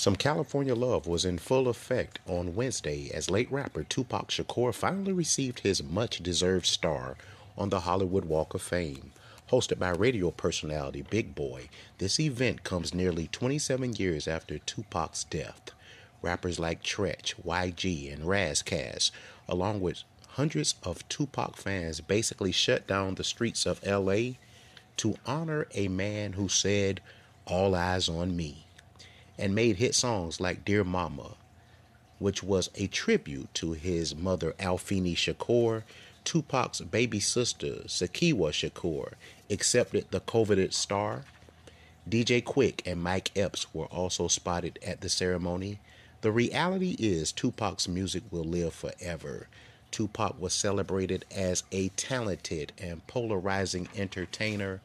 Some California love was in full effect on Wednesday as late rapper Tupac Shakur finally received his much deserved star on the Hollywood Walk of Fame. Hosted by radio personality Big Boy, this event comes nearly 27 years after Tupac's death. Rappers like Treach, YG, and Ras Kass, along with hundreds of Tupac fans, basically shut down the streets of LA to honor a man who said, All eyes on me and made hit songs like Dear Mama, which was a tribute to his mother Afeni Shakur. Tupac's baby sister, Sekyiwa Shakur, accepted the coveted star. DJ Quik and Mike Epps were also spotted at the ceremony. The reality is, Tupac's music will live forever. Tupac was celebrated as a talented and polarizing entertainer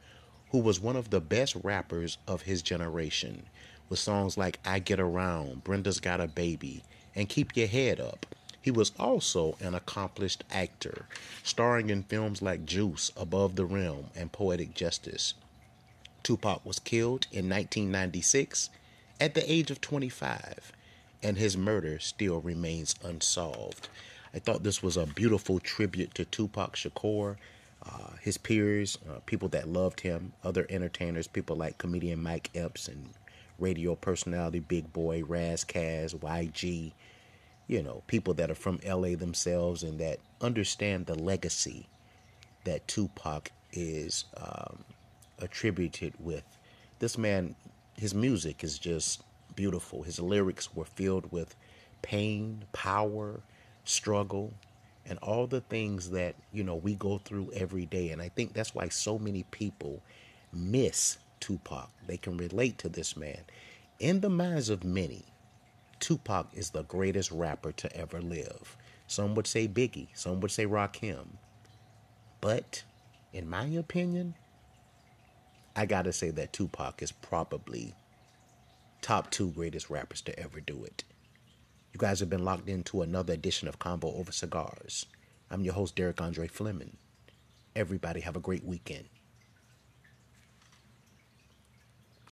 who was one of the best rappers of his generation with songs like I Get Around, Brenda's Got a Baby, and Keep Your Head Up. He was also an accomplished actor, starring in films like Juice, Above the Rim, and Poetic Justice. Tupac was killed in 1996 at the age of 25, and his murder still remains unsolved. I thought this was a beautiful tribute to Tupac Shakur, uh, his peers, uh, people that loved him, other entertainers, people like comedian Mike Epps and radio personality Big Boy, Ras Kass, YG, you know, people that are from LA themselves and that understand the legacy that Tupac is um, attributed with. This man, his music is just beautiful. His lyrics were filled with pain, power, struggle, and all the things that, you know, we go through every day. And I think that's why so many people miss Tupac. They can relate to this man. In the minds of many, Tupac is the greatest rapper to ever live. Some would say Biggie, some would say Rakim. But in my opinion, I gotta say that Tupac is probably top two greatest rappers to ever do it. You guys have been locked into another edition of Combo Over Cigars. I'm your host, Derek Andre Fleming. Everybody have a great weekend.